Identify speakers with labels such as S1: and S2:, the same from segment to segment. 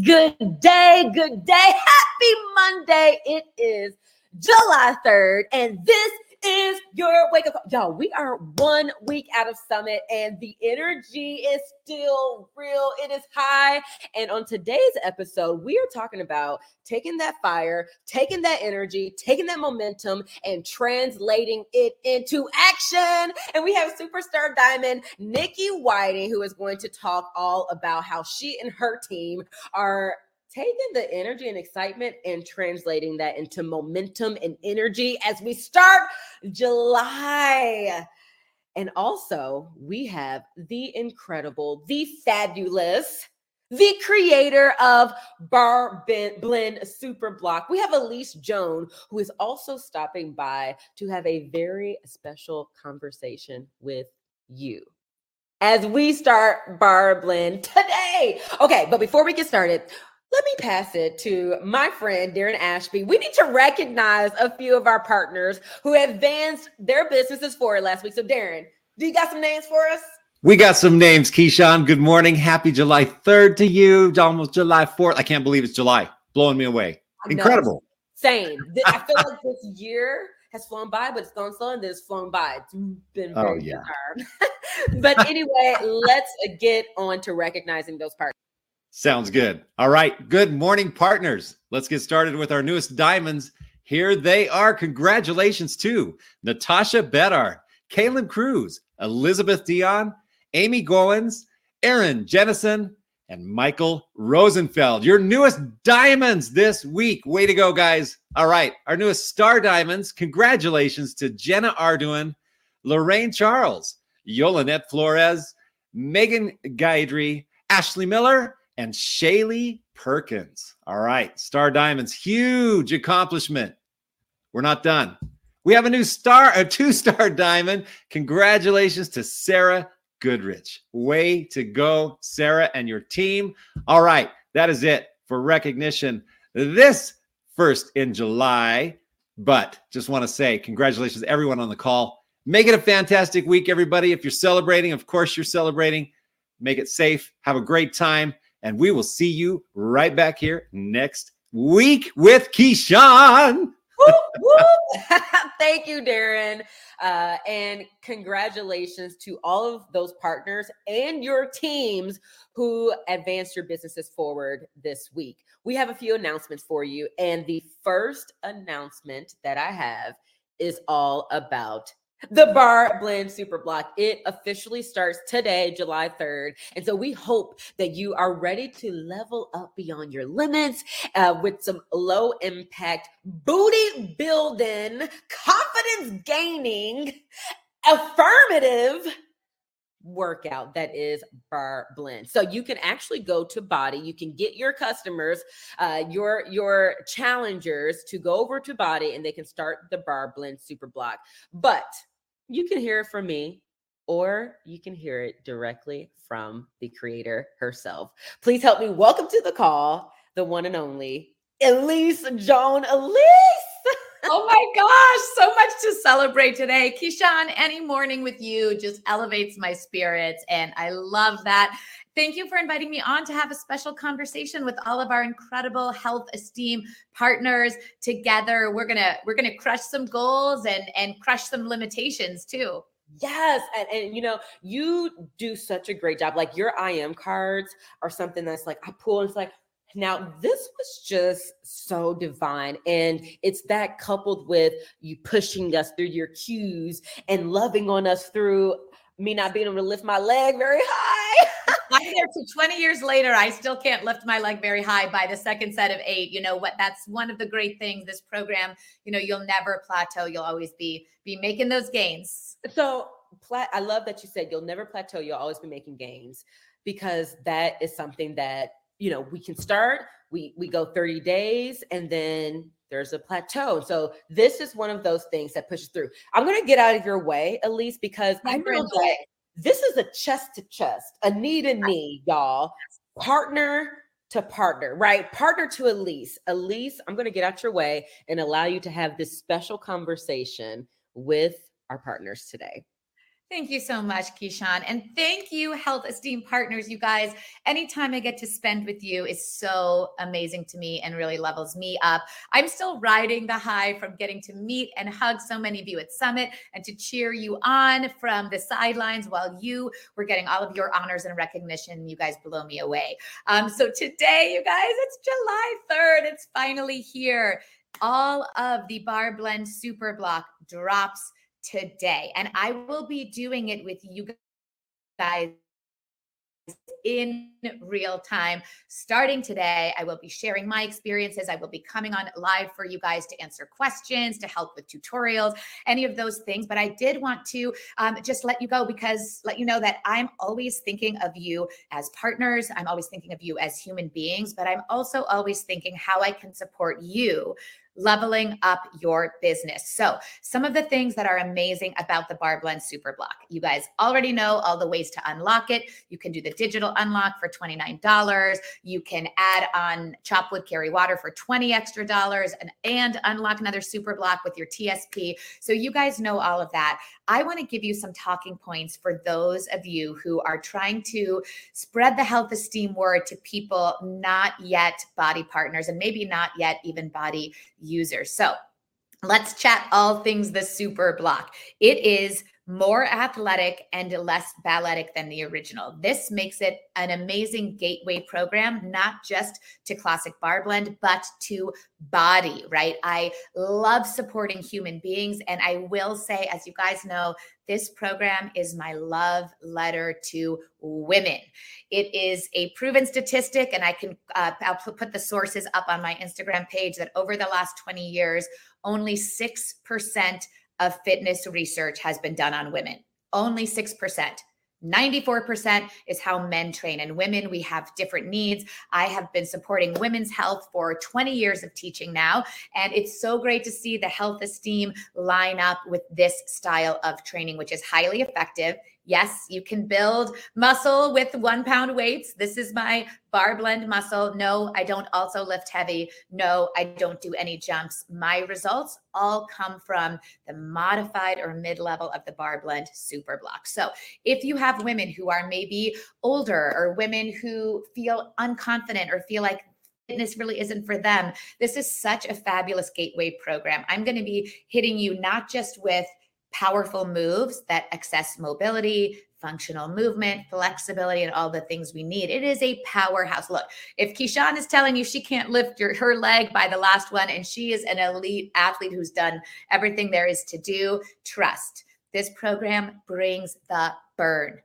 S1: Good day, good day. Happy Monday. It is July 3rd, and this is your wake up. Y'all, we are one week out of summit, and the energy is still real. It is high. And on today's episode, we are talking about taking that fire, taking that energy, taking that momentum, and translating it into action. And we have superstar diamond Niki Whiting, who is going to talk all about how she and her team are taking the energy and excitement and translating that into momentum and energy as we start July. And also, we have the incredible, the fabulous, the creator of Barre Blend Super Block. We have Elise Joan, who is also stopping by to have a very special conversation with you as we start Barre Blend today. Okay, but before we get started, let me pass it to my friend Darren Ashby. We need to recognize a few of our partners who advanced their businesses forward last week. So, Darren, do you got some names for us?
S2: We got some names, Keyshawn. Good morning. Happy July 3rd to you. Almost July 4th. I can't believe it's July. Blowing me away. Incredible.
S1: Same. I feel like this year has flown by, but it's gone slow and then it's flown by. It's been oh, very oh, yeah. but anyway, let's get on to recognizing those partners.
S2: Sounds good. All right. Good morning, partners. Let's get started with our newest diamonds. Here they are. Congratulations to Natasha Bedard, Kaylin Cruz, Elizabeth Dion, Amy Goins, Aaron Jennison, and Michael Rosenfeld. Your newest diamonds this week. Way to go, guys. All right. Our newest star diamonds. Congratulations to Jenna Arduin, Lorraine Charles, Yolanette Flores, Megan Gaidry, Ashley Miller, and Shaylee Perkins. All right, Star Diamonds, huge accomplishment. We're not done. We have a new star, a two star diamond. Congratulations to Sarah Goodrich. Way to go, Sarah and your team. All right, that is it for recognition this first in July. But just want to say congratulations everyone on the call. Make it a fantastic week, everybody. If you're celebrating, of course, you're celebrating. Make it safe. Have a great time. And we will see you right back here next week with Keyshawn.
S1: Thank you, Darren. Uh, and congratulations to all of those partners and your teams who advanced your businesses forward this week. We have a few announcements for you. And the first announcement that I have is all about the Barre Blend Super Block. It officially starts today, July 3rd. And so we hope that you are ready to level up beyond your limits uh, with some low impact, booty building, confidence gaining, affirmative workout that is Barre Blend so you can actually go to BODi you can get your customers uh your your challengers to go over to BODi and they can start the Barre Blend super block but you can hear it from me or you can hear it directly from the creator herself. Please help me welcome to the call the one and only Elise Joan. Elise.
S3: oh my gosh, so much to celebrate today. Keyshawn, any morning with you just elevates my spirits. And I love that. Thank you for inviting me on to have a special conversation with all of our incredible health esteem partners together. We're going to we're going to crush some goals and and crush some limitations too.
S1: Yes. And, and, you know, you do such a great job. Like your IM cards are something that's like, I pull and it's like, now this was just so divine. And it's that coupled with you pushing us through your cues and loving on us through me not being able to lift my leg very high.
S3: I'm there to 20 years later. I still can't lift my leg very high by the second set of eight. You know what? That's one of the great things. This program, you know, you'll never plateau. You'll always be be making those gains.
S1: So, plat- I love that you said you'll never plateau. You'll always be making gains because that is something that you know we can start. We we go 30 days and then there's a plateau. So this is one of those things that pushes through. I'm going to get out of your way, Elise, because I know that this is a chest to chest, a knee to knee, y'all. Partner to partner, right? Partner to Elise. Elise, I'm going to get out your way and allow you to have this special conversation with our partners today.
S3: Thank you so much, Keyshawn. And thank you, Health Esteem Partners. You guys, anytime I get to spend with you is so amazing to me and really levels me up. I'm still riding the high from getting to meet and hug so many of you at Summit and to cheer you on from the sidelines while you were getting all of your honors and recognition. You guys blow me away. Um, so today, you guys, it's July 3rd. It's finally here. All of the Barre Blend Super Block drops today. And I will be doing it with you guys in real time. Starting today, I will be sharing my experiences. I will be coming on live for you guys to answer questions, to help with tutorials, any of those things. But I did want to um, just let you go because let you know that I'm always thinking of you as partners. I'm always thinking of you as human beings, but I'm also always thinking how I can support you leveling up your business. So, some of the things that are amazing about the Barre Blend Super Block. You guys already know all the ways to unlock it. You can do the digital unlock for $29. You can add on Chop Wood Carry Water for 20 extra dollars and, and unlock another super block with your TSP. So, you guys know all of that. I want to give you some talking points for those of you who are trying to spread the health esteem word to people not yet BODi partners and maybe not yet even BODi users. So let's chat all things the super block. It is more athletic and less balletic than the original. This makes it an amazing gateway program, not just to classic Barre Blend, but to BODi, right? I love supporting human beings. And I will say, as you guys know, this program is my love letter to women. It is a proven statistic, and I can uh, I'll put the sources up on my Instagram page that over the last 20 years, only 6% of fitness research has been done on women. Only 6%. 94% is how men train and women we have different needs i have been supporting women's health for 20 years of teaching now and it's so great to see the health esteem line up with this style of training which is highly effective Yes, you can build muscle with one pound weights. This is my Barre Blend muscle. No, I don't also lift heavy. No, I don't do any jumps. My results all come from the modified or mid level of the Barre Blend super block. So if you have women who are maybe older or women who feel unconfident or feel like fitness really isn't for them. This is such a fabulous gateway program. I'm going to be hitting you not just with powerful moves that access mobility, functional movement, flexibility, and all the things we need. It is a powerhouse. Look, if Keyshawn is telling you she can't lift your, her leg by the last one, and she is an elite athlete who's done everything there is to do, trust. This program brings the burn,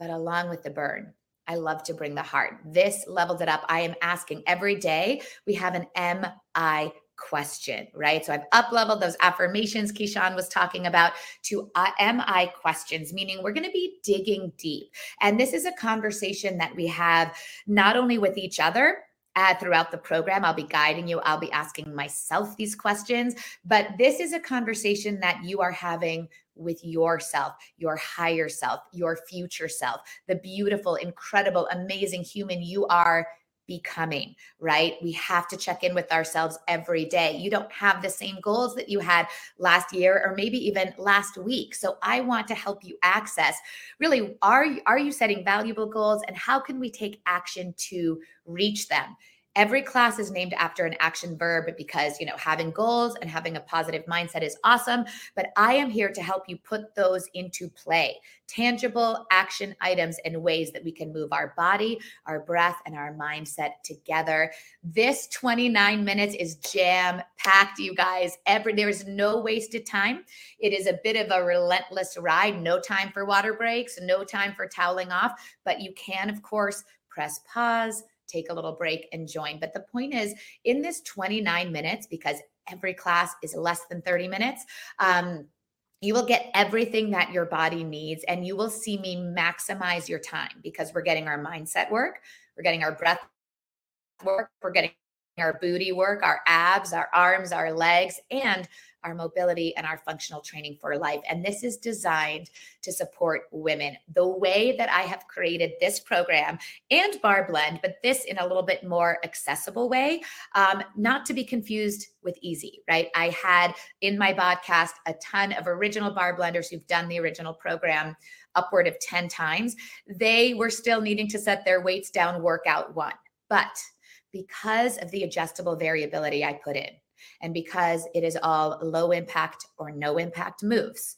S3: but along with the burn, I love to bring the heart. This leveled it up. I am asking every day. We have an MI question, right? So I've up leveled those affirmations Keyshawn was talking about to uh, MI questions, meaning we're going to be digging deep. And this is a conversation that we have not only with each other, uh, throughout the program. I'll be guiding you. I'll be asking myself these questions. But this is a conversation that you are having with yourself, your higher self, your future self, the beautiful, incredible, amazing human you are becoming, right? We have to check in with ourselves every day. You don't have the same goals that you had last year or maybe even last week. So I want to help you access really are are you setting valuable goals and how can we take action to reach them? Every class is named after an action verb because, you know, having goals and having a positive mindset is awesome. But I am here to help you put those into play tangible action items and ways that we can move our body, our breath, and our mindset together. This 29 minutes is jam packed, you guys. Every there is no wasted time. It is a bit of a relentless ride. No time for water breaks, no time for toweling off, but you can, of course, press pause take a little break and join. But the point is, in this 29 minutes, because every class is less than 30 minutes, um, you will get everything that your body needs and you will see me maximize your time because we're getting our mindset work, we're getting our breath work, we're getting our booty work, our abs, our arms, our legs, and our mobility, and our functional training for life. And this is designed to support women. The way that I have created this program and Barre Blend, but this in a little bit more accessible way, um, not to be confused with easy, right? I had in my podcast a ton of original bar blenders who've done the original program upward of 10 times. They were still needing to set their weights down workout one. But because of the adjustable variability I put in, and because it is all low impact or no impact moves,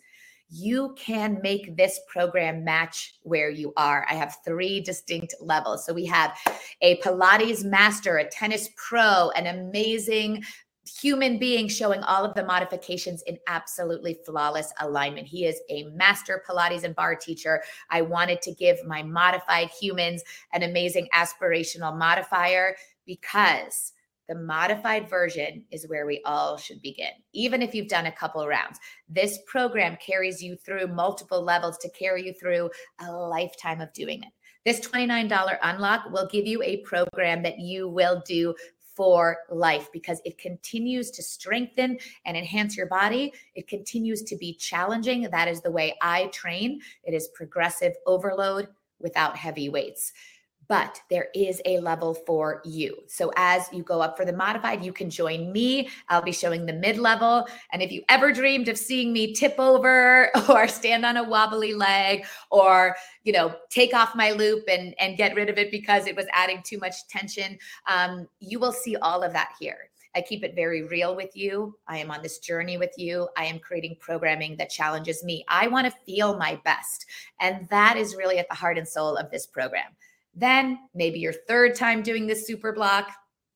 S3: you can make this program match where you are. I have three distinct levels. So we have a Pilates master, a tennis pro, an amazing human being showing all of the modifications in absolutely flawless alignment. He is a master Pilates and barre teacher. I wanted to give my modified humans an amazing aspirational modifier because the modified version is where we all should begin, even if you've done a couple rounds. This program carries you through multiple levels to carry you through a lifetime of doing it. This $29 unlock will give you a program that you will do for life because it continues to strengthen and enhance your body. It continues to be challenging. That is the way I train. It is progressive overload without heavy weights but there is a level for you. So as you go up for the modified, you can join me. I'll be showing the mid level. And if you ever dreamed of seeing me tip over or stand on a wobbly leg or, you know, take off my loop and, and get rid of it because it was adding too much tension, um, you will see all of that here. I keep it very real with you. I am on this journey with you. I am creating programming that challenges me. I want to feel my best. And that is really at the heart and soul of this program. Then, maybe your third time doing this super block,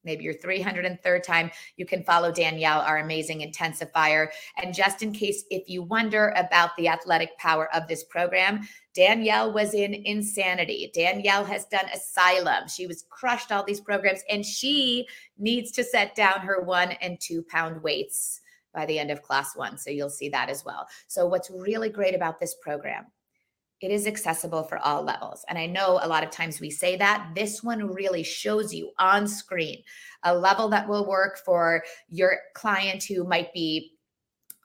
S3: maybe your 303rd time, you can follow Danielle, our amazing intensifier. And just in case if you wonder about the athletic power of this program, Danielle was in Insanity. Danielle has done Asylum. She was crushed all these programs, and she needs to set down her one and two pound weights by the end of class one. So you'll see that as well. So, what's really great about this program it is accessible for all levels. And I know a lot of times we say that. This one really shows you on screen a level that will work for your client who might be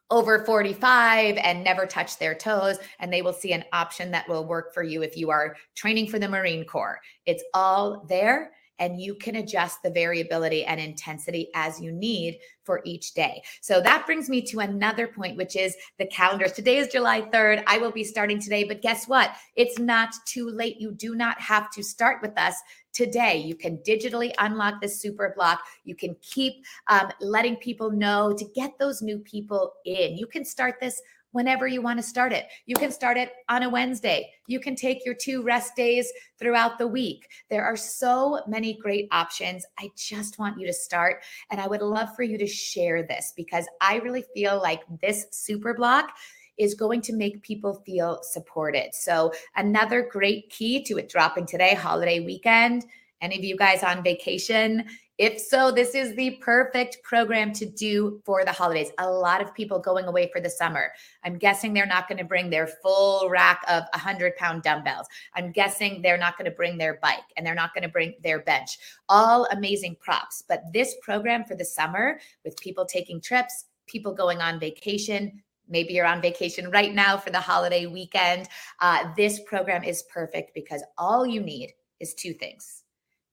S3: over 45 and never touch their toes and they will see an option that will work for you if you are training for the marine corps it's all there and you can adjust the variability and intensity as you need for each day. So that brings me to another point, which is the calendars. Today is July 3rd. I will be starting today, but guess what? It's not too late. You do not have to start with us today. You can digitally unlock this super block. You can keep um, letting people know to get those new people in. You can start this whenever you want to start it. You can start it on a Wednesday. You can take your two rest days throughout the week. There are so many great options. I just want you to start. And I would love for you to share this because I really feel like this super block is going to make people feel supported. So, another great key to it dropping today, holiday weekend. Any of you guys on vacation? If so, this is the perfect program to do for the holidays. A lot of people going away for the summer. I'm guessing they're not going to bring their full rack of 100 pound dumbbells. I'm guessing they're not going to bring their bike and they're not going to bring their bench. All amazing props. But this program for the summer, with people taking trips, people going on vacation, maybe you're on vacation right now for the holiday weekend. Uh, this program is perfect because all you need is two things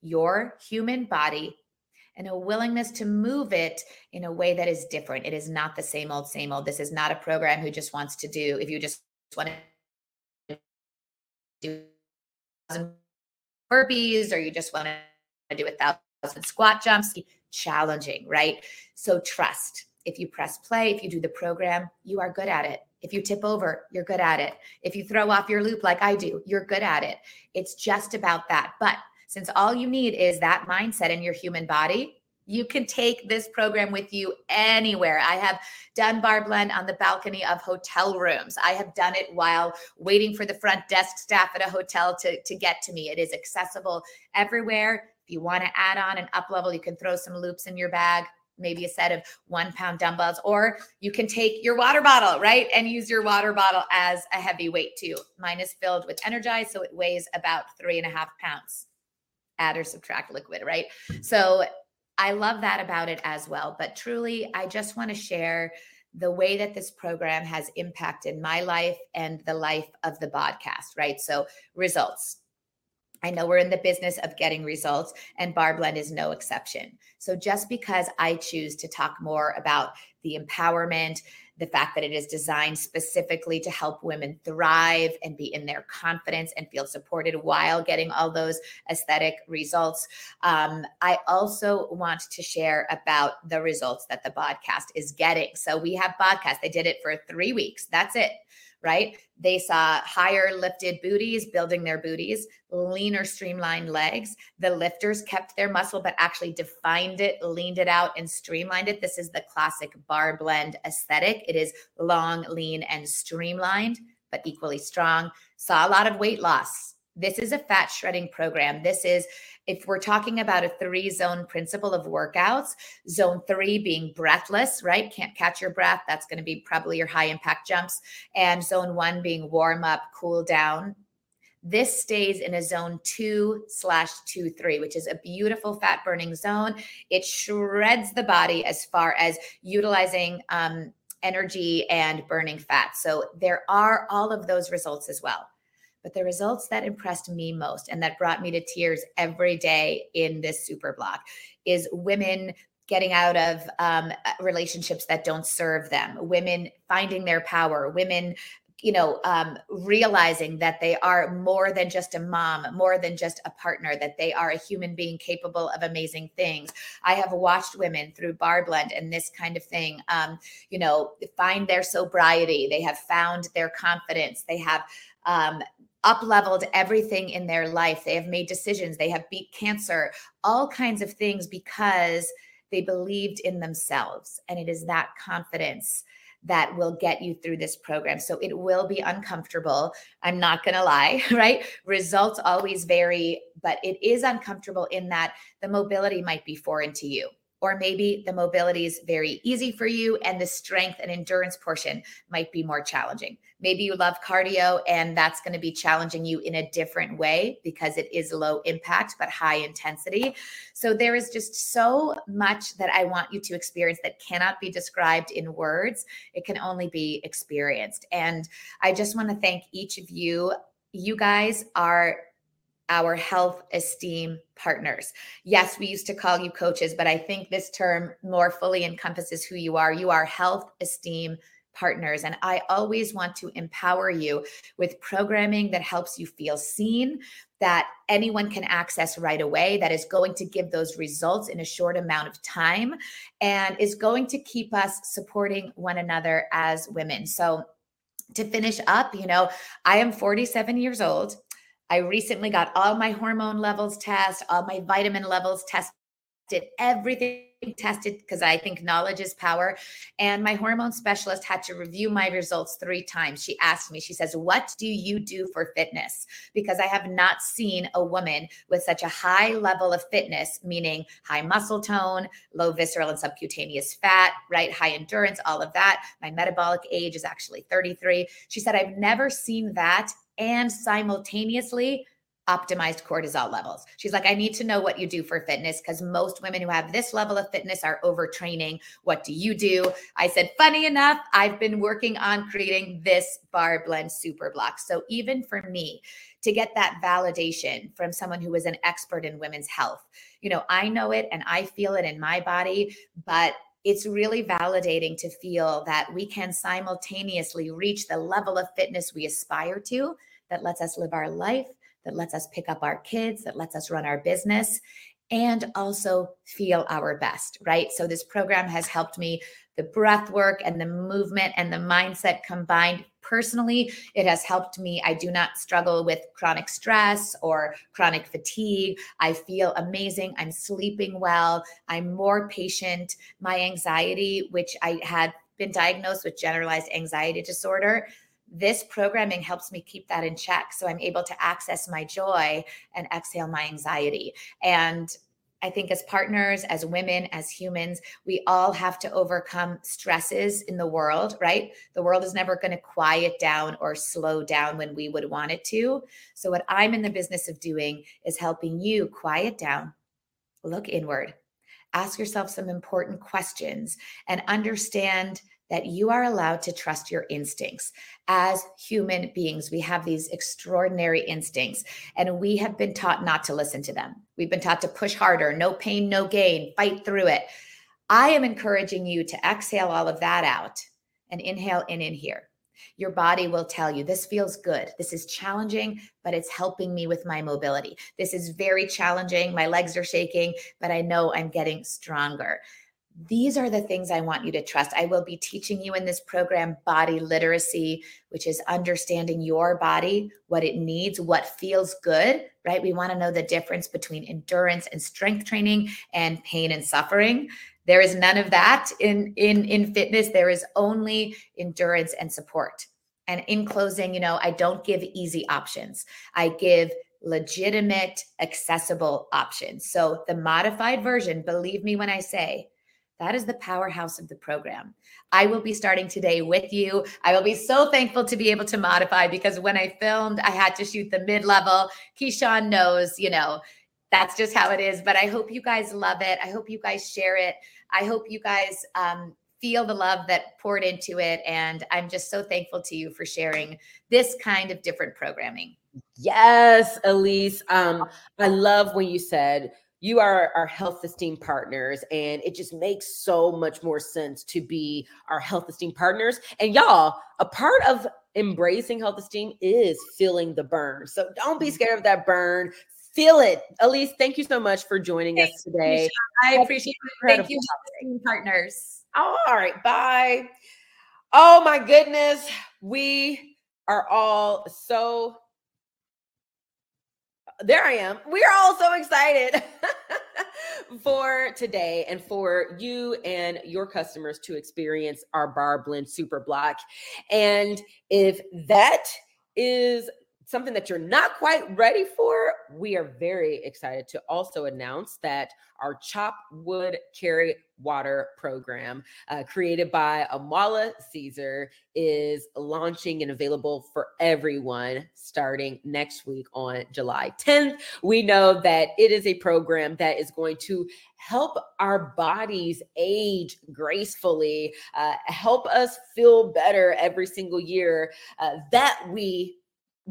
S3: your human body and a willingness to move it in a way that is different. It is not the same old, same old. This is not a program who just wants to do, if you just want to do burpees or you just want to do a thousand squat jumps, challenging, right? So trust. If you press play, if you do the program, you are good at it. If you tip over, you're good at it. If you throw off your loop like I do, you're good at it. It's just about that. But since all you need is that mindset in your human body, you can take this program with you anywhere. I have done Barre Blend on the balcony of hotel rooms. I have done it while waiting for the front desk staff at a hotel to, to get to me. It is accessible everywhere. If you want to add on an up level, you can throw some loops in your bag, maybe a set of one pound dumbbells, or you can take your water bottle, right? And use your water bottle as a heavy weight too. Mine is filled with Energize, so it weighs about three and a half pounds add or subtract liquid, right? Mm-hmm. So I love that about it as well. But truly, I just want to share the way that this program has impacted my life and the life of the podcast, right? So, results. I know we're in the business of getting results, and Barre Blend is no exception. So, just because I choose to talk more about the empowerment, the fact that it is designed specifically to help women thrive and be in their confidence and feel supported while getting all those aesthetic results. Um, I also want to share about the results that the podcast is getting. So we have podcasts. They did it for three weeks. That's it right? They saw higher lifted booties, building their booties, leaner, streamlined legs. The lifters kept their muscle, but actually defined it, leaned it out, and streamlined it. This is the classic Barre Blend aesthetic. It is long, lean, and streamlined, but equally strong. Saw a lot of weight loss. This is a fat shredding program. This is if we're talking about a three zone principle of workouts, zone three being breathless, right? Can't catch your breath. That's going to be probably your high impact jumps. And zone one being warm up, cool down. This stays in a zone two slash two, three, which is a beautiful fat burning zone. It shreds the body as far as utilizing um, energy and burning fat. So there are all of those results as well. But the results that impressed me most and that brought me to tears every day in this super block is women getting out of um, relationships that don't serve them, women finding their power, women you know um, realizing that they are more than just a mom more than just a partner that they are a human being capable of amazing things. I have watched women through Barre Blend and this kind of thing um, you know find their sobriety they have found their confidence they have um, up leveled everything in their life. They have made decisions, they have beat cancer, all kinds of things because they believed in themselves. And it is that confidence that will get you through this program. So it will be uncomfortable. I'm not going to lie, right? Results always vary, but it is uncomfortable in that the mobility might be foreign to you or maybe the mobility is very easy for you and the strength and endurance portion might be more challenging. Maybe you love cardio and that's going to be challenging you in a different way because it is low impact but high intensity. So there is just so much that I want you to experience that cannot be described in words. It can only be experienced. And I just want to thank each of you. You guys are our health esteem partners. Yes, we used to call you coaches, but I think this term more fully encompasses who you are. You are health esteem partners. And I always want to empower you with programming that helps you feel seen, that anyone can access right away, that is going to give those results in a short amount of time, and is going to keep us supporting one another as women. So, to finish up, you know, I am 47 years old. I recently got all my hormone levels tested, all my vitamin levels tested, everything tested because I think knowledge is power. And my hormone specialist had to review my results three times. She asked me, she says, What do you do for fitness? Because I have not seen a woman with such a high level of fitness, meaning high muscle tone, low visceral and subcutaneous fat, right? High endurance, all of that. My metabolic age is actually 33. She said, I've never seen that and simultaneously optimized cortisol levels. She's like, I need to know what you do for fitness because most women who have this level of fitness are overtraining. What do you do? I said, funny enough, I've been working on creating this Barre Blend super block. So even for me, to get that validation from someone who is an expert in women's health, you know, I know it and I feel it in my body, but it's really validating to feel that we can simultaneously reach the level of fitness we aspire to that lets us live our life, that lets us pick up our kids, that lets us run our business, and also feel our best, right? So, this program has helped me the breath work and the movement and the mindset combined personally. It has helped me. I do not struggle with chronic stress or chronic fatigue. I feel amazing. I'm sleeping well. I'm more patient. My anxiety which i had been diagnosed with generalized anxiety disorder this programming helps me keep that in check so i'm able to access my joy and exhale my anxiety. And I think as partners, as women, as humans, we all have to overcome stresses in the world, right? The world is never going to quiet down or slow down when we would want it to. So, what I'm in the business of doing is helping you quiet down, look inward, ask yourself some important questions, and understand that you are allowed to trust your instincts. As human beings, we have these extraordinary instincts, and we have been taught not to listen to them. We've been taught to push harder, no pain, no gain, fight through it. I am encouraging you to exhale all of that out and inhale in in here. Your body will tell you this feels good. This is challenging, but it's helping me with my mobility. This is very challenging. My legs are shaking, but I know I'm getting stronger. These are the things I want you to trust. I will be teaching you in this program body literacy, which is understanding your body, what it needs, what feels good, right? We want to know the difference between endurance and strength training and pain and suffering. There is none of that in in in fitness. There is only endurance and support. And in closing, you know, I don't give easy options. I give legitimate, accessible options. So the modified version, believe me when I say, that is the powerhouse of the program. I will be starting today with you. I will be so thankful to be able to modify because when I filmed, I had to shoot the mid level. Keyshawn knows, you know, that's just how it is. But I hope you guys love it. I hope you guys share it. I hope you guys um, feel the love that poured into it. And I'm just so thankful to you for sharing this kind of different programming.
S1: Yes, Elise. Um, I love when you said you are our health esteem partners, and it just makes so much more sense to be our health esteem partners. And y'all, a part of embracing health esteem is feeling the burn. So don't be mm-hmm. scared of that burn feel it. Elise, thank you so much for joining us today.
S3: I appreciate it. Thank you, partners.
S1: All right, bye. Oh my goodness, we are all so. There I am. We are all so excited for today and for you and your customers to experience our Barre Blend Super Block. And if that is something that you're not quite ready for, we are very excited to also announce that our Chop Wood Carry Water program, uh, created by Amoila Cesar, is launching and available for everyone starting next week on July 10th. We know that it is a program that is going to help our bodies age gracefully, uh, help us feel better every single year uh, that we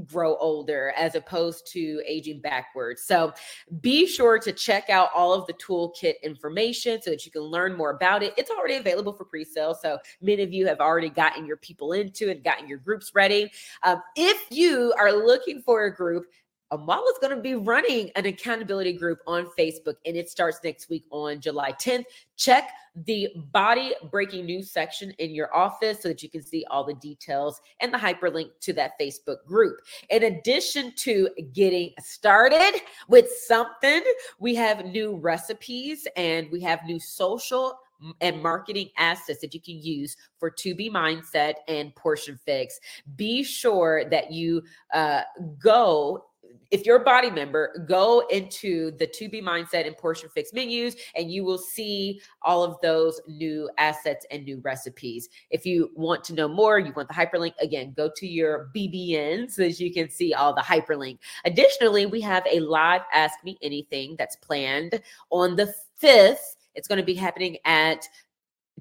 S1: grow older as opposed to aging backwards. So be sure to check out all of the toolkit information so that you can learn more about it. It's already available for pre-sale. So many of you have already gotten your people into and gotten your groups ready. Um, if you are looking for a group, Amoila is going to be running an accountability group on Facebook, and it starts next week on July 10th. Check the BODi breaking news section in your office so that you can see all the details and the hyperlink to that Facebook group. In addition to getting started with something, we have new recipes and we have new social and marketing assets that you can use for 2B Mindset and portion fix be sure that you uh, go if you're a BODi member, go into the 2B Mindset and portion fix menus and you will see all of those new assets and new recipes. If you want to know more, you want the hyperlink, again, go to your BBN so that you can see all the hyperlink. Additionally, we have a live Ask Me Anything that's planned on the 5th. It's going to be happening at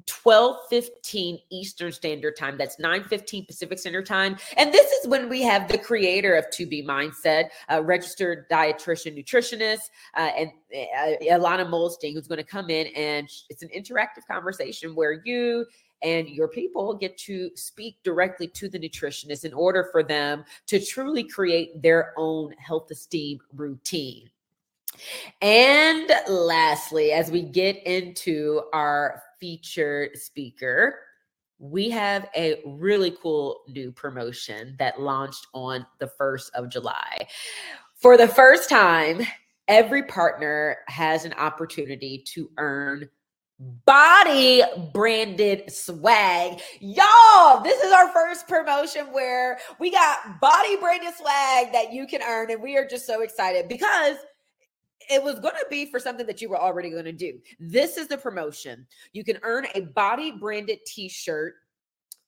S1: 12:15 Eastern Standard Time. That's 9:15 Pacific Standard Time. And this is when we have the creator of 2B Mindset, a registered dietitian nutritionist, uh, and uh, Ilana Muhlstein, who's going to come in and it's an interactive conversation where you and your people get to speak directly to the nutritionist in order for them to truly create their own health esteem routine. And lastly, as we get into our featured speaker, we have a really cool new promotion that launched on the 1st of July. For the first time, every partner has an opportunity to earn BODi branded swag. Y'all, this is our first promotion where we got BODi branded swag that you can earn. And we are just so excited because it was going to be for something that you were already going to do. This is the promotion. You can earn a BODi branded t shirt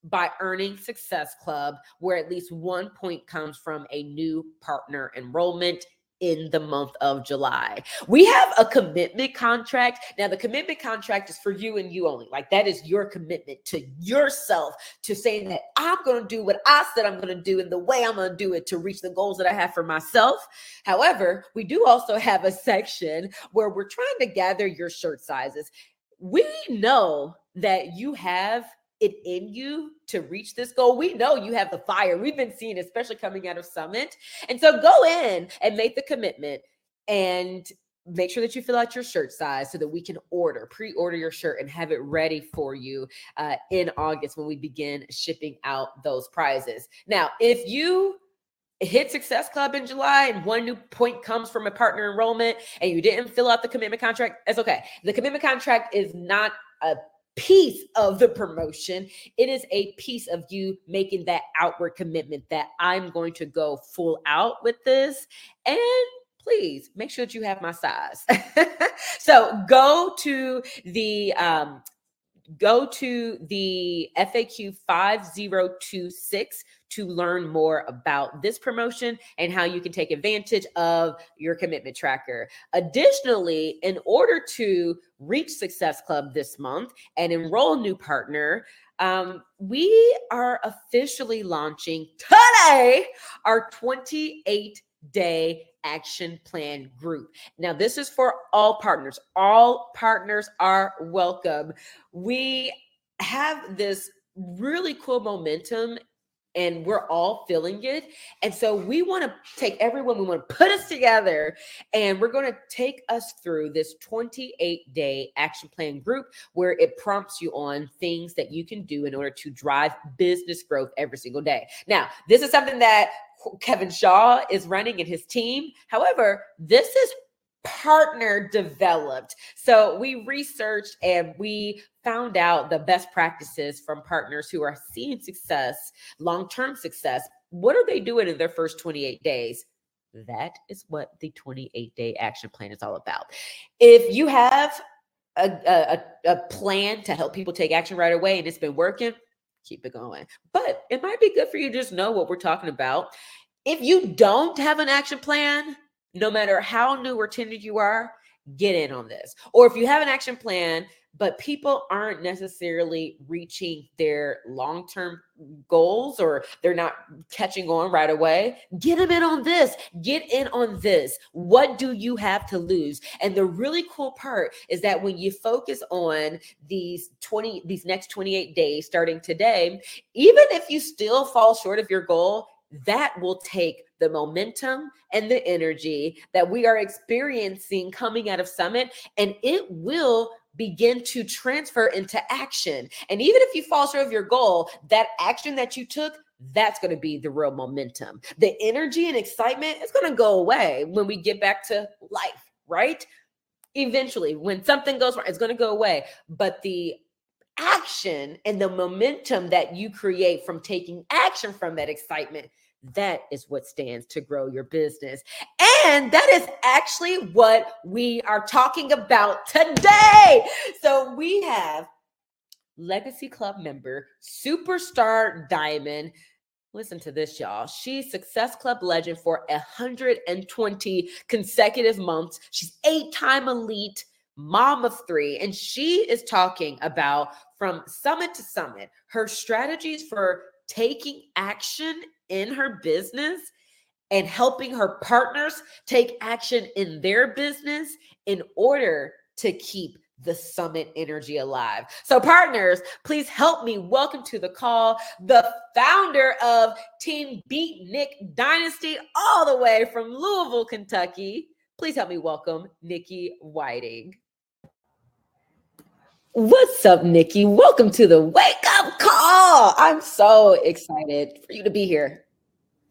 S1: by earning Success Club, where at least one point comes from a new partner enrollment in the month of July. We have a commitment contract. Now, the commitment contract is for you and you only. Like that is your commitment to yourself to saying that I'm going to do what I said I'm going to do and the way I'm going to do it to reach the goals that I have for myself. However, we do also have a section where we're trying to gather your shirt sizes. We know that you have it in you to reach this goal. We know you have the fire. We've been seeing, especially coming out of Summit. And so go in and make the commitment and make sure that you fill out your shirt size so that we can order, pre order your shirt and have it ready for you uh, in August when we begin shipping out those prizes. Now, if you hit Success Club in July and one new point comes from a partner enrollment and you didn't fill out the commitment contract, that's okay. The commitment contract is not a piece of the promotion. It is a piece of you making that outward commitment that I'm going to go full out with this. And please make sure that you have my size. so go to the um, go to the FAQ 5026 to learn more about this promotion and how you can take advantage of your commitment tracker. Additionally, in order to reach Success Club this month and enroll a new partner, um, we are officially launching today our 28 day action plan group. Now, this is for all partners. All partners are welcome. We have this really cool momentum and we're all feeling it. And so we want to take everyone, we want to put us together, and we're going to take us through this 28 day action plan group where it prompts you on things that you can do in order to drive business growth every single day. Now, this is something that Kevin Shaw is running in his team. However, this is partner developed. So we researched and we found out the best practices from partners who are seeing success, long term success. What are they doing in their first 28 days? That is what the 28 day action plan is all about. If you have a, a, a plan to help people take action right away and it's been working, keep it going. But it might be good for you to just know what we're talking about. If you don't have an action plan, no matter how new or tenured you are, get in on this. Or if you have an action plan, but people aren't necessarily reaching their long term goals or they're not catching on right away, get them in on this. Get in on this. What do you have to lose? And the really cool part is that when you focus on these 20, these next 28 days starting today, even if you still fall short of your goal, that will take the momentum and the energy that we are experiencing coming out of Summit, and it will begin to transfer into action. And even if you fall short of your goal, that action that you took, that's going to be the real momentum. The energy and excitement is going to go away when we get back to life, right? Eventually, when something goes wrong, it's going to go away. But the action and the momentum that you create from taking action from that excitement that is what stands to grow your business. And that is actually what we are talking about today. So we have Legacy Club member, Superstar Diamond. Listen to this, y'all. She's Success Club legend for 120 consecutive months. She's eight time elite, mom of three, and she is talking about from summit to summit her strategies for taking action in her business and helping her partners take action in their business in order to keep the summit energy alive. So, partners, please help me welcome to the call the founder of Team Beat Nick Dynasty, all the way from Louisville, Kentucky. Please help me welcome Niki Whiting. What's up, Niki? Welcome to the wake up call. I'm so excited for you to be here.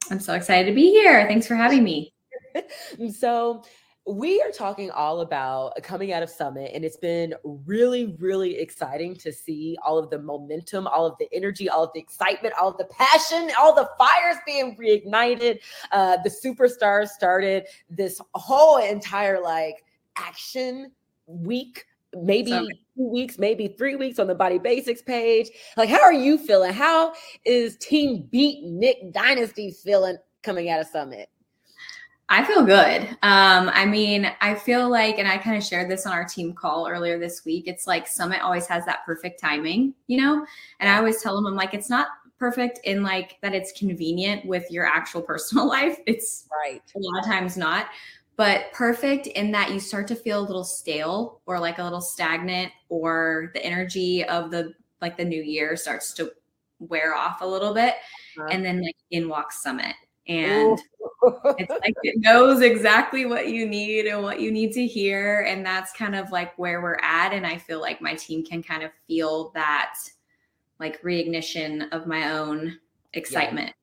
S4: I'm so excited to be here. Thanks for having me.
S1: so, we are talking all about coming out of Summit, and it's been really, really exciting to see all of the momentum, all of the energy, all of the excitement, all of the passion, all the fires being reignited. Uh, the superstars started this whole entire like action week maybe so, two weeks, maybe three weeks on the Body Basics page. Like, how are you feeling? How is Team Beat Nick Dynasty feeling coming out of Summit?
S4: I feel good. Um, I mean, I feel like, and I kind of shared this on our team call earlier this week. It's like Summit always has that perfect timing, you know? And I always tell them, I'm like, it's not perfect in like that it's convenient with your actual personal life. It's
S1: right.
S4: A lot of times not, but perfect in that you start to feel a little stale or like a little stagnant or the energy of the like the new year starts to wear off a little bit. Uh-huh. And then like in walks Summit and it's like it knows exactly what you need and what you need to hear and that's kind of like where we're at and i feel like my team can kind of feel that like reignition of my own excitement.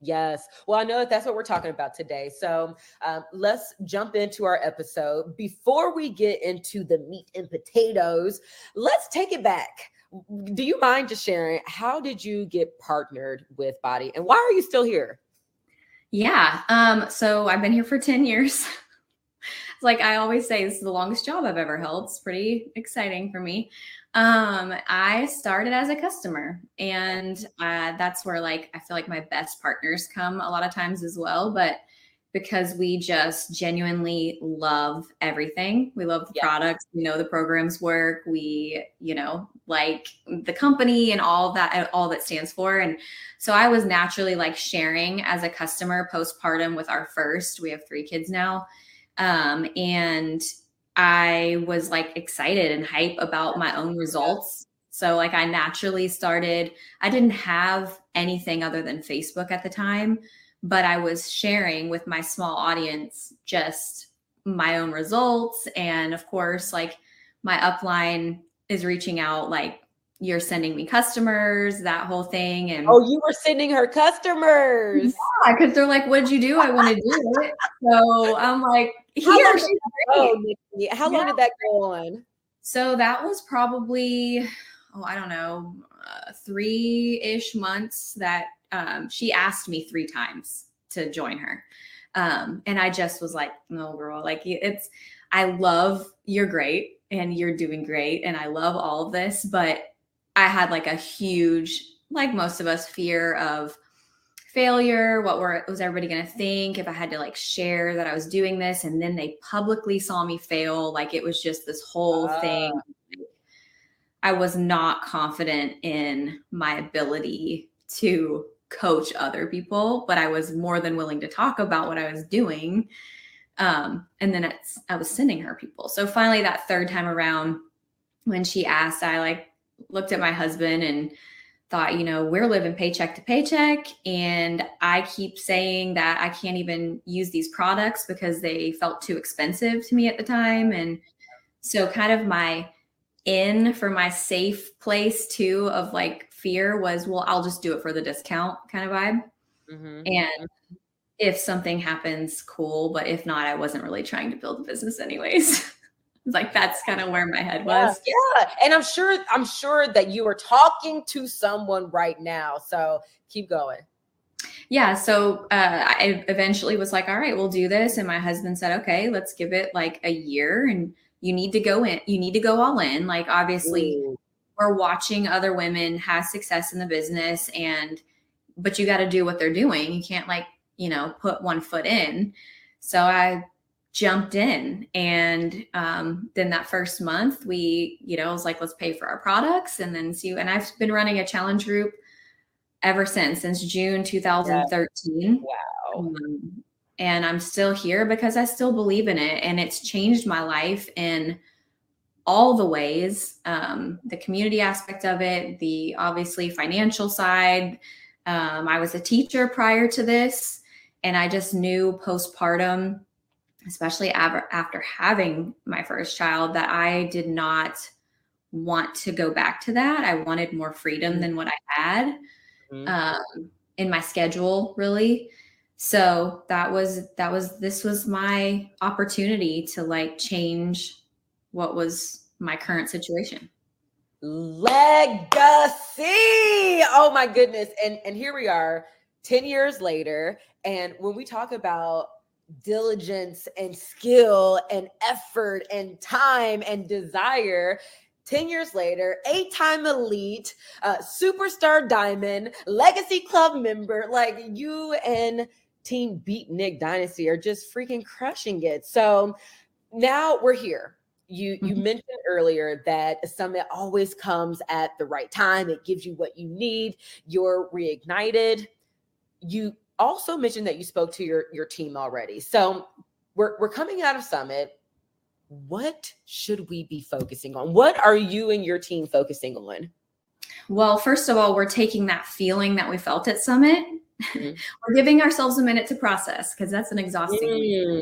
S1: Yes. Well, I know that that's what we're talking about today. So um, let's jump into our episode. Before we get into the meat and potatoes, let's take it back. Do you mind just sharing how did you get partnered with BODi and why are you still here?
S4: Yeah. Um, so I've been here for 10 years. it's like I always say, this is the longest job I've ever held. It's pretty exciting for me. Um, I started as a customer, and uh, that's where like I feel like my best partners come a lot of times as well. But because we just genuinely love everything. We love the yeah. products. We know the programs work. We, you know, like the company and all that, all that stands for. And so I was naturally like sharing as a customer postpartum with our first. We have three kids now. Um, and I was like excited and hype about my own results. So like I naturally started, I didn't have anything other than Facebook at the time but I was sharing with my small audience just my own results. And of course, like my upline is reaching out, like, you're sending me customers, that whole thing. And
S1: oh, you were sending her customers.
S4: Yeah, because they're like, What did you do? I want to do it. So I'm like, Here,
S1: How, long, go, How long did that go on?
S4: So that was probably, oh, I don't know, uh, three ish months that um, she asked me three times to join her. Um, and I just was like, no, girl, like it's, I love you're great and you're doing great. And I love all of this. But I had like a huge, like most of us, fear of failure. What were, was everybody going to think if I had to like share that I was doing this? And then they publicly saw me fail. Like it was just this whole uh. thing. I was not confident in my ability to coach other people, but I was more than willing to talk about what I was doing. Um, and then it's I was sending her people. So finally, that third time around, when she asked, I like looked at my husband and thought, you know, we're living paycheck to paycheck. And I keep saying that I can't even use these products because they felt too expensive to me at the time. And so, kind of my in for my safe place too of like fear was, well, I'll just do it for the discount kind of vibe. Mm-hmm. And if something happens, cool. But if not, I wasn't really trying to build a business anyways. like that's kind of where my head was.
S1: Yeah, yeah. And I'm sure, I'm sure that you are talking to someone right now. So keep going.
S4: Yeah. So uh, I eventually was like, all right, we'll do this. And my husband said, okay, let's give it like a year and you need to go in, you need to go all in. Like obviously Ooh. we're watching other women have success in the business and but you got to do what they're doing. You can't like, you know, put one foot in. So I jumped in and um, then that first month we you know was like let's pay for our products and then see and i've been running a challenge group ever since since june 2013
S1: wow um,
S4: and I'm still here because I still believe in it. And it's changed my life in all the ways um, the community aspect of it, the obviously financial side. Um, I was a teacher prior to this, and I just knew postpartum, especially after having my first child, that I did not want to go back to that. I wanted more freedom mm-hmm. than what I had mm-hmm. um, in my schedule, really so that was that was this was my opportunity to like change what was my current situation
S1: legacy oh my goodness and and here we are 10 years later and when we talk about diligence and skill and effort and time and desire 10 years later, eight time elite, uh, superstar diamond, legacy club member, like you and Team Beat Nick Dynasty are just freaking crushing it. So now we're here. You you
S4: Mhm.
S1: mentioned earlier that a summit always comes at the right time. It gives you what you need. You're reignited. You also mentioned that you spoke to your your team already. So we're we're coming out of summit. What should we be focusing on? What are you and your team focusing on?
S4: Well, first of all, we're taking that feeling that we felt at Summit.
S1: Mhm.
S4: we're giving ourselves a minute to process because that's an exhausting.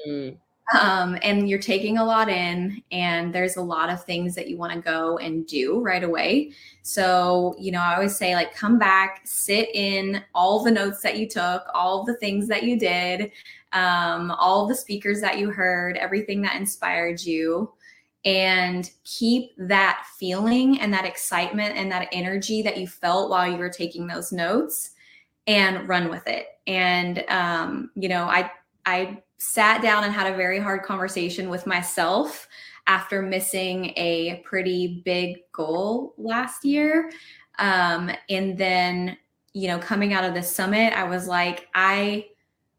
S1: Mm,
S4: um, and you're taking a lot in and there's a lot of things that you want to go and do right away. So you know i always say like come back sit in all the notes that you took all the things that you did um, all the speakers that you heard everything that inspired you and keep that feeling and that excitement and that energy that you felt while you were taking those notes and run with it. And um, you know i i sat down and had a very hard conversation with myself after missing a pretty big goal last year. Um, and then, you know, coming out of the summit, I was like, I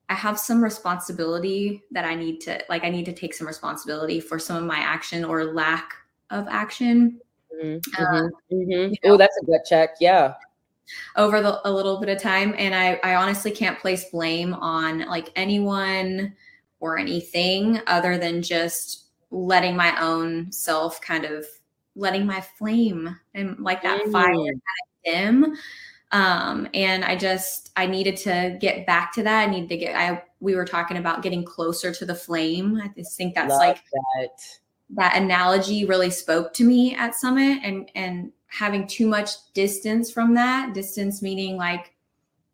S4: I have some responsibility that I need to like I need to take some responsibility for some of my action or lack of action
S1: mhm, mhm.
S4: you
S1: Oh, that's a gut check. Yeah.
S4: over the, a little bit of time and I, I honestly can't place blame on like anyone or anything other than just letting my own self kind of letting my flame and like that fire
S1: Mm.
S4: kind of dim um and i just i needed to get back to that i needed to get i we were talking about getting closer to the flame i just think that's
S1: Love
S4: like
S1: that.
S4: that analogy really spoke to me at summit and and having too much distance from that distance meaning like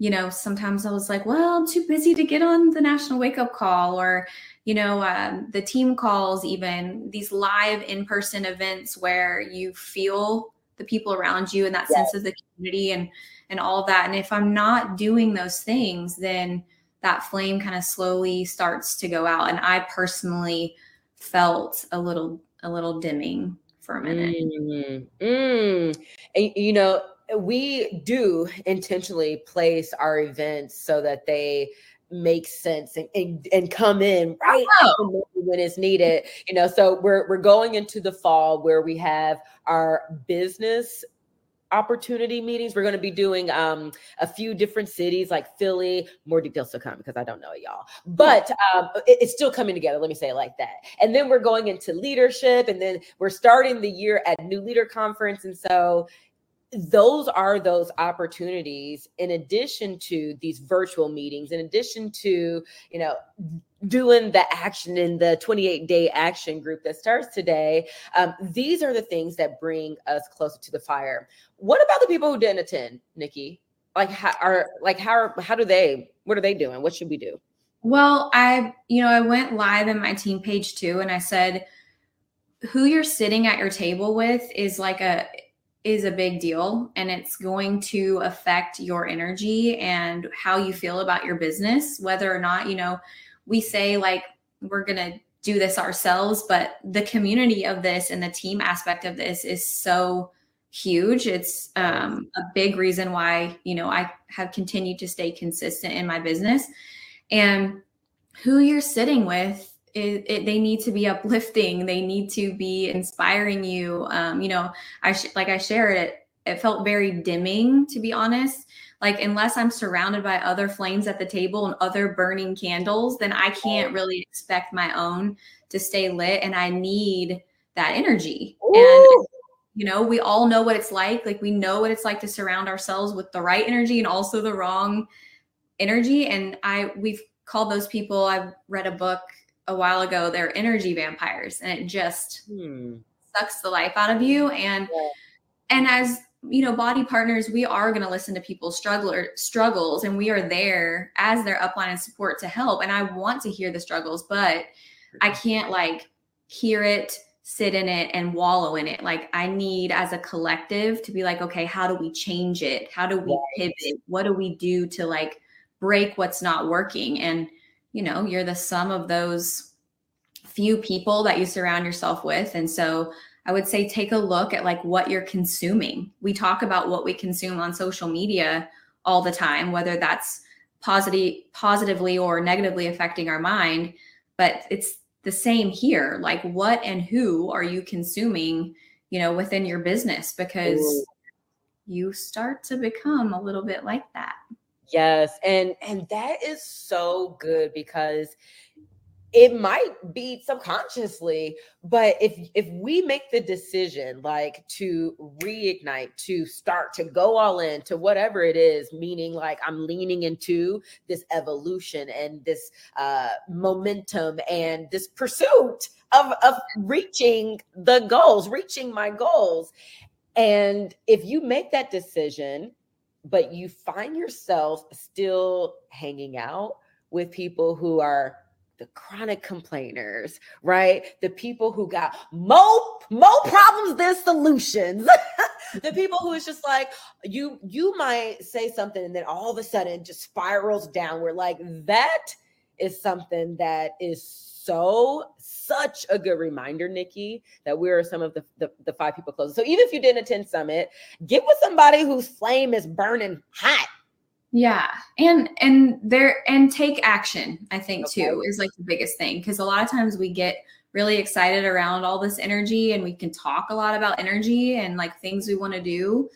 S4: you know sometimes i was like well i'm too busy to get on the national wake up call or you know um, the team calls even these live in-person events where you feel the people around you and that sense of the community and and all that and if i'm not doing those things then that flame kind of slowly starts to go out and i personally felt a little a little dimming for a minute.
S1: Mm, mm. And, you know, we do intentionally place our events so that they make sense and, and, and come in right
S4: Oh.
S1: when it's needed. You know, so we're we're going into the fall where we have our business opportunity meetings. We're going to be doing um, a few different cities like Philly. More details to come because I don't know y'all, but um, it- it's still coming together. Let me say it like that. And then we're going into leadership, and then we're starting the year at New Leader Conference, and so those are those opportunities in addition to these virtual meetings in addition to you know doing the action in the 28 day action group that starts today um, these are the things that bring us closer to the fire. What about the people who didn't attend Niki? Like how are like how how do they what are they doing? What should we do?
S4: Well, I, you know, I went live in my team page too, and I said, who you're sitting at your table with is like a is a big deal and it's going to affect your energy and how you feel about your business whether or not you know we say like we're going to do this ourselves but the community of this and the team aspect of this is so huge. It's um, a big reason why you know i have continued to stay consistent in my business. And who you're sitting with it, it, they need to be uplifting. They need to be inspiring you. Um, you know i sh- like i shared it it felt very dimming to be honest. Like unless i'm surrounded by other flames at the table and other burning candles then i can't really expect my own to stay lit and i need that energy. And you know we all know what it's like. Like we know what it's like to surround ourselves with the right energy and also the wrong energy. And i we've called those people. I've read a book a while ago they're energy vampires and it just
S1: Hmm.
S4: sucks the life out of you and
S1: Yeah.
S4: and as you know BODi partners we are going to listen to people's struggler struggles and we are there as their upline and support to help and i want to hear the struggles but i can't like hear it sit in it and wallow in it. Like i need as a collective to be like okay how do we change it? How do we pivot? What do we do to like break what's not working? And you know you're the sum of those few people that you surround yourself with. And so i would say take a look at like what you're consuming. We talk about what we consume on social media all the time whether that's positive positively or negatively affecting our mind but it's the same here. Like what and who are you consuming you know within your business? Because you start to become a little bit like that
S1: yes and and that is so good because it might be subconsciously but if if we make the decision like to reignite to start to go all in to whatever it is meaning like i'm leaning into this evolution and this uh momentum and this pursuit of of reaching the goals reaching my goals and if you make that decision but you find yourself still hanging out with people who are the chronic complainers, right? The people who got more more problems than solutions. the people who is just like you you might say something and then all of a sudden just spirals downward like that is something that is so such a good reminder Niki that we are some of the, the, the five people closest so even if you didn't attend summit get with somebody whose flame is burning hot
S4: yeah. And and there and take action, I think okay. too, is like the biggest thing. Because a lot of times we get really excited around all this energy and we can talk a lot about energy and like things we want to do.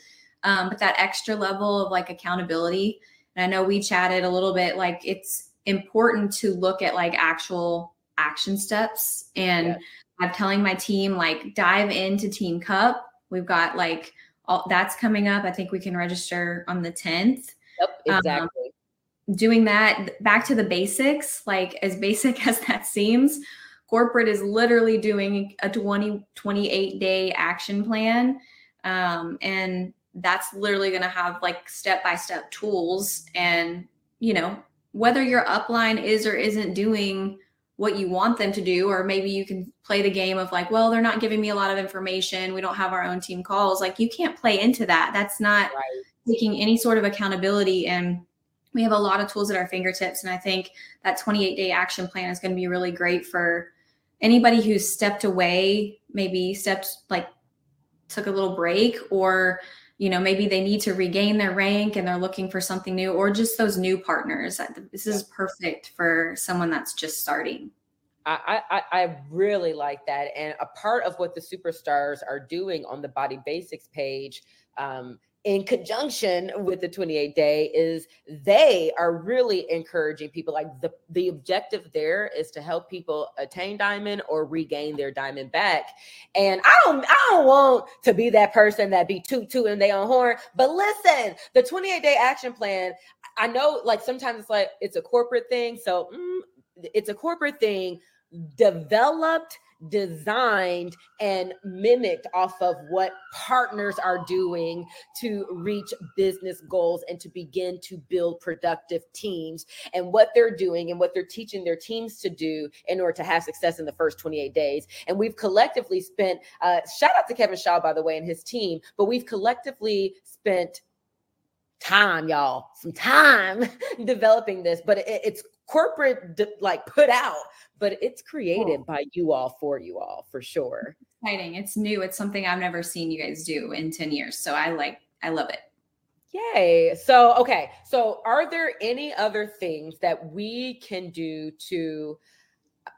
S4: Um, but that extra level of like accountability. And I know we chatted a little bit, like it's important to look at like actual action steps. And yeah. I'm telling my team, like, dive into Team Cup. We've got like all that's coming up. I think we can register on the 10th.
S1: Yep, um, exactly.
S4: Um, doing that back to the basics, like as basic as that seems, corporate is literally doing a 20, 28 day action plan. Um, and that's literally going to have like step by step tools. And, you know, whether your upline is or isn't doing what you want them to do, or maybe you can play the game of like, well, they're not giving me a lot of information. We don't have our own team calls. Like, you can't play into that. That's not right taking any sort of accountability and we have a lot of tools at our fingertips and i think that 28 day action plan is going to be really great for anybody who's stepped away maybe stepped like took a little break or you know maybe they need to regain their rank and they're looking for something new or just those new partners. This is perfect for someone that's just starting.
S1: I, I, I really like that. And a part of what the superstars are doing on the BODi basics page um, in conjunction with the 28 day is they are really encouraging people like the the objective there is to help people attain diamond or regain their diamond back. And i don't i don't want to be that person that be toot toot and they on horn but listen the 28 day action plan i know like sometimes it's like it's a corporate thing so mm, it's a corporate thing developed designed and mimicked off of what partners are doing to reach business goals and to begin to build productive teams and what they're doing and what they're teaching their teams to do in order to have success in the first 28 days. And we've collectively spent, uh, shout out to Kevin Shaw, by the way, and his team, but we've collectively spent time, y'all, some time developing this, but it, it's corporate like put out but it's created cool. by you all for you all for sure.
S4: Exciting. It's new. It's something i've never seen you guys do in 10 years so i like i love it.
S1: Yay. So okay. So are there any other things that we can do to uh,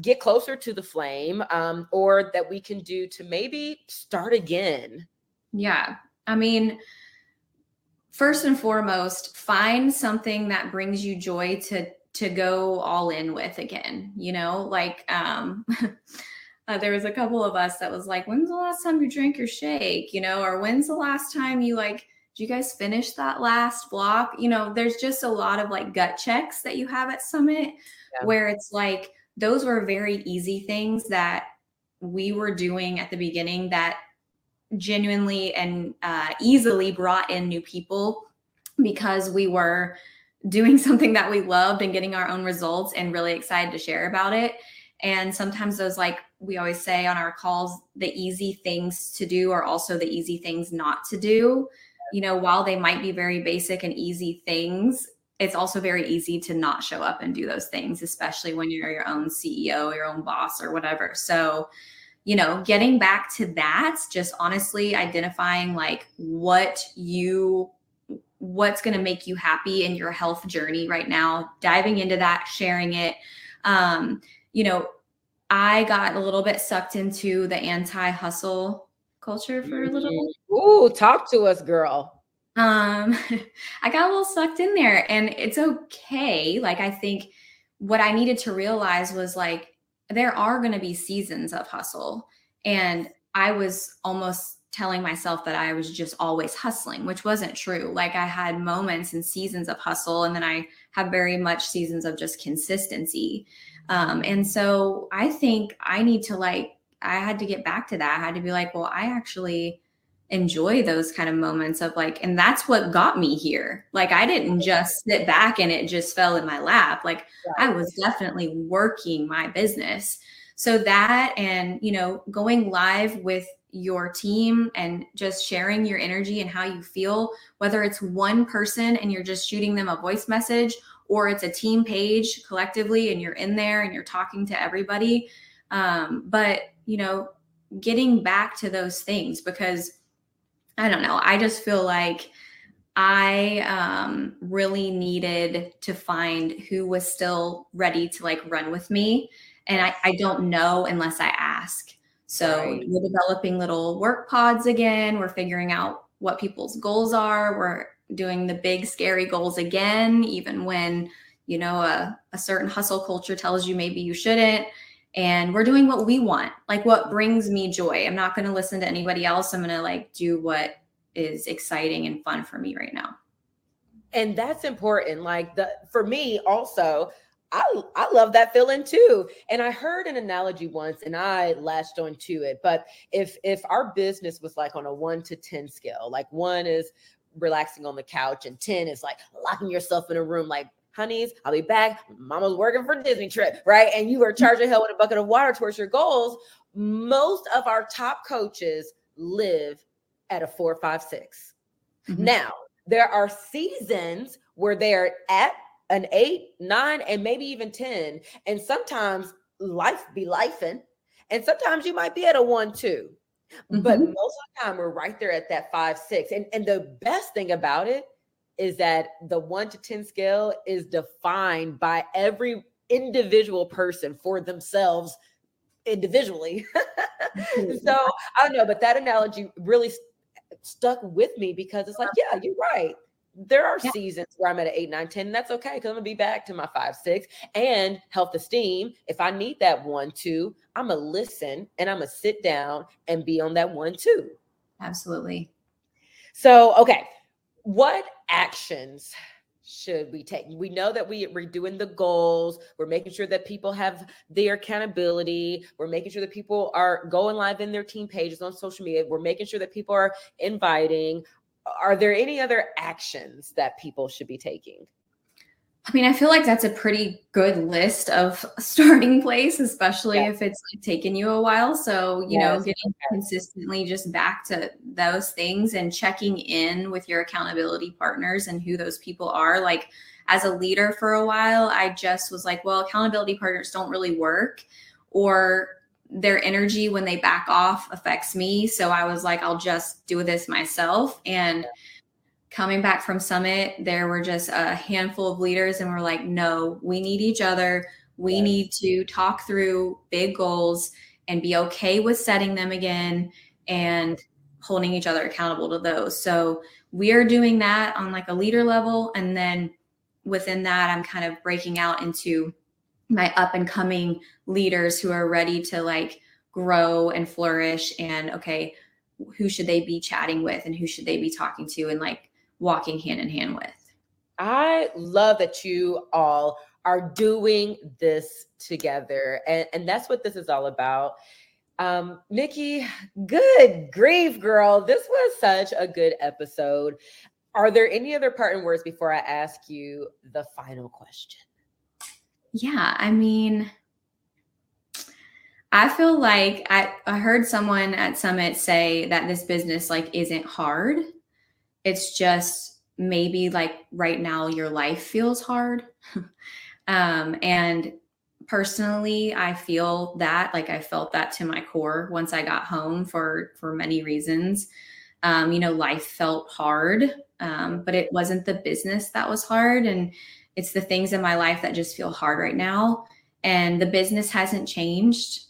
S1: get closer to the flame um, or that we can do to maybe start again?
S4: Yeah. I mean first and foremost find something that brings you joy to to go all in with again you know like um uh, there was a couple of us that was like when's the last time you drank your shake you know or when's the last time you like did you guys finish that last block you know there's just a lot of like gut checks that you have at summit yeah. where it's like those were very easy things that we were doing at the beginning that genuinely and uh, easily brought in new people because we were doing something that we loved and getting our own results and really excited to share about it. And sometimes those, like we always say on our calls, the easy things to do are also the easy things not to do. You know, while they might be very basic and easy things, it's also very easy to not show up and do those things, especially when you're your own CEO, your own boss, or whatever. So, you know, getting back to that, just honestly identifying like what you what's going to make you happy in your health journey right now, diving into that, sharing it. Um, you know, I got a little bit sucked into the anti hustle culture for a little
S1: bit. Ooh, talk to us, girl.
S4: Um, I got a little sucked in there and it's okay. Like, I think what I needed to realize was like, there are going to be seasons of hustle. And I was almost telling myself that I was just always hustling, which wasn't true. Like I had moments and seasons of hustle, and then I have very much seasons of just consistency. Um, and so I think I need to like, I had to get back to that. I had to be like, well, I actually enjoy those kind of moments of like, and that's what got me here. Like I didn't just sit back and it just fell in my lap. Like I was definitely working my business. So that and, you know, going live with your team and just sharing your energy and how you feel, whether it's one person and you're just shooting them a voice message or it's a team page collectively and you're in there and you're talking to everybody. Um, but, you know, getting back to those things because I don't know, I just feel like I um, really needed to find who was still ready to like run with me. And I, I don't know unless I ask. So right. we're developing little work pods again. We're figuring out what people's goals are. We're doing the big scary goals again, even when, you know, a, a certain hustle culture tells you maybe you shouldn't. And we're doing what we want, like what brings me joy. I'm not going to listen to anybody else. I'm going to like do what is exciting and fun for me right now.
S1: And that's important. Like the for me also, I, I love that feeling too. And I heard an analogy once and I latched on to it. But if if our business was like on a one to 10 scale, like one is relaxing on the couch and 10 is like locking yourself in a room, like honeys, I'll be back. Mama's working for Disney trip, right? And you are charging hell with a bucket of water towards your goals. Most of our top coaches live at a four, five, six. Mm-hmm. Now, there are seasons where they're at an eight, nine, and maybe even 10. And sometimes life be lifing. And sometimes you might be at a one, two. Mm-hmm. But most of the time we're right there at that five, six. And and the best thing about it is that the one to 10 scale is defined by every individual person for themselves individually. so I don't know, but that analogy really st- stuck with me because it's like, yeah, you're right there are yeah. seasons where I'm at an eight, nine, 10. That's okay because I'm gonna be back to my five, six and health esteem. If I need that one, two, I'm gonna listen and I'm gonna sit down and be on that one, two.
S4: Absolutely.
S1: So, okay, what actions should we take? We know that we, we're doing the goals. We're making sure that people have their accountability. We're making sure that people are going live in their team pages on social media. We're making sure that people are inviting are there any other actions that people should be taking?
S4: I mean, I feel like that's a pretty good list of starting place, especially if it's like taken you a while. So, you know, getting consistently just back to those things and checking in with your accountability partners and who those people are. Like, as a leader for a while, I just was like, well, accountability partners don't really work. Or their energy when they back off affects me. So I was like, I'll just do this myself. And coming back from Summit, there were just a handful of leaders, and we're like, no, we need each other. We need to talk through big goals and be okay with setting them again and holding each other accountable to those. So we are doing that on like a leader level. And then within that, I'm kind of breaking out into my up and coming leaders who are ready to like grow and flourish and okay who should they be chatting with and who should they be talking to and like walking hand in hand with?
S1: I love that you all are doing this together and, and that's what this is all about. Um Niki good grief girl. This was such a good episode. Are there any other parting words before i ask you the final question
S4: yeah, I mean, I feel like I, I heard someone at Summit say that this business like isn't hard. It's just maybe like right now your life feels hard. um, and personally, I feel that like I felt that to my core once I got home for for many reasons. Um, you know, life felt hard Um, but it wasn't the business that was hard. And it's the things in my life that just feel hard right now. And the business hasn't changed.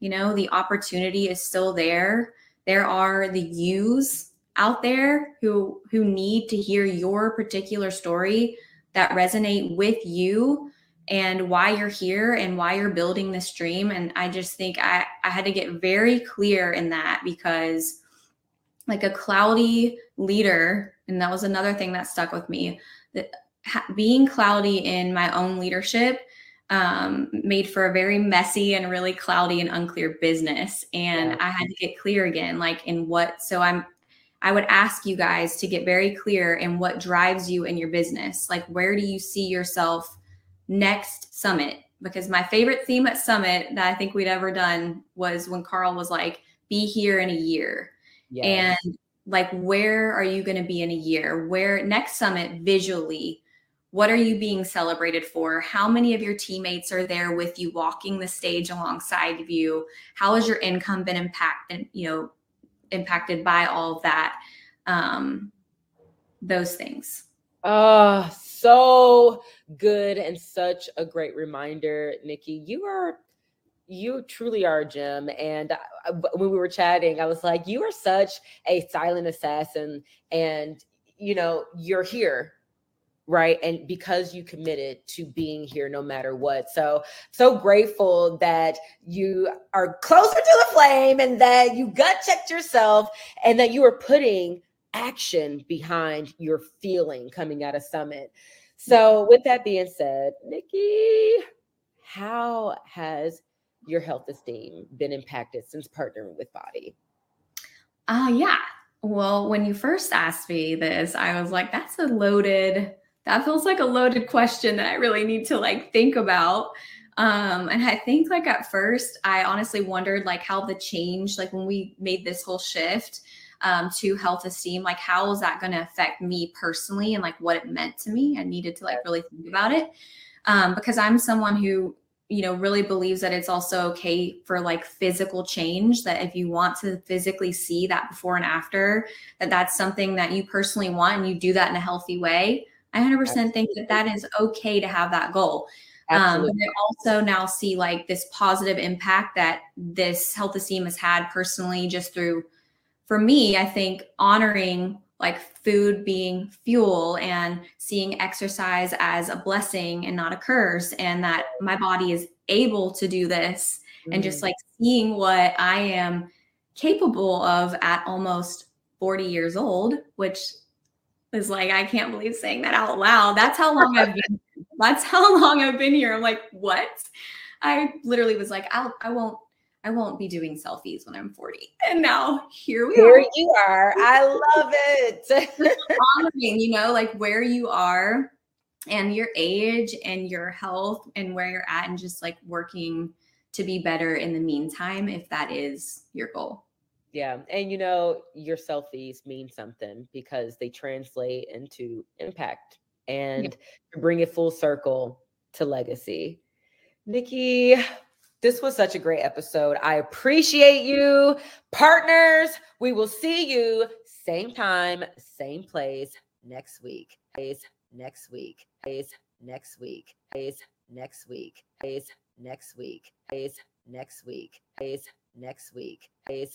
S4: You know, the opportunity is still there. There are the yous out there who who need to hear your particular story that resonate with you and why you're here and why you're building this dream and i just think i i had to get very clear in that because like a cloudy leader and that was another thing that stuck with me being cloudy in my own leadership um, made for a very messy and really cloudy and unclear business and yeah. i had to get clear again like in what so i'm I would ask you guys to get very clear in what drives you in your business. Like, where do you see yourself next summit? Because my favorite theme at Summit that I think we'd ever done was when Carl was like, be here in a year. Yes. And like, where are you going to be in a year? Where next summit visually, what are you being celebrated for? How many of your teammates are there with you walking the stage alongside of you? How has your income been impacted, you know, impacted by all of that um those things
S1: oh so good and such a great reminder Niki you are you truly are a gem and I, when we were chatting i was like you are such a silent assassin and you know you're here right? And because you committed to being here no matter what. So so grateful that you are closer to the flame and that you gut checked yourself and that you are putting action behind your feeling coming out of summit. So with that being said Niki how has your health esteem been impacted since partnering with BODi?
S4: Uh yeah. Well when you first asked me this i was like that's a loaded that feels like a loaded question that I really need to like think about. Um, and I think like at first, I honestly wondered like how the change, like when we made this whole shift um, to health esteem, like how is that going to affect me personally and like what it meant to me? I needed to like really think about it um, because I'm someone who you know really believes that it's also okay for like physical change that if you want to physically see that before and after that that's something that you personally want and you do that in a healthy way I 100% think that that is okay to have that goal. Um, I also now see like this positive impact that this health esteem has had personally, just through, for me, I think honoring like food being fuel and seeing exercise as a blessing and not a curse, and that my body is able to do this, mm. and just mm. like seeing what I am capable of at almost 40 years old, which is like, I can't believe saying that out loud. That's how long I've been. That's how long I've been here. I'm like, what? I literally was like, I'll, I won't, I won't be doing selfies when I'm 40. And now here we
S1: here
S4: are.
S1: Here you are. I love it.
S4: Honoring, you know, like where you are and your age and your health and where you're at and just like working to be better in the meantime, if that is your goal.
S1: Yeah. And you know, your selfies mean something because they translate into impact and yeah. bring it full circle to legacy. Niki, this was such a great episode. I appreciate you. Partners, we will see you same time, same place next week. Is next week. Is next week. Is next week. Is next week. Is next week. Is next week. Place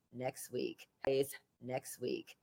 S1: next week. Pays next week.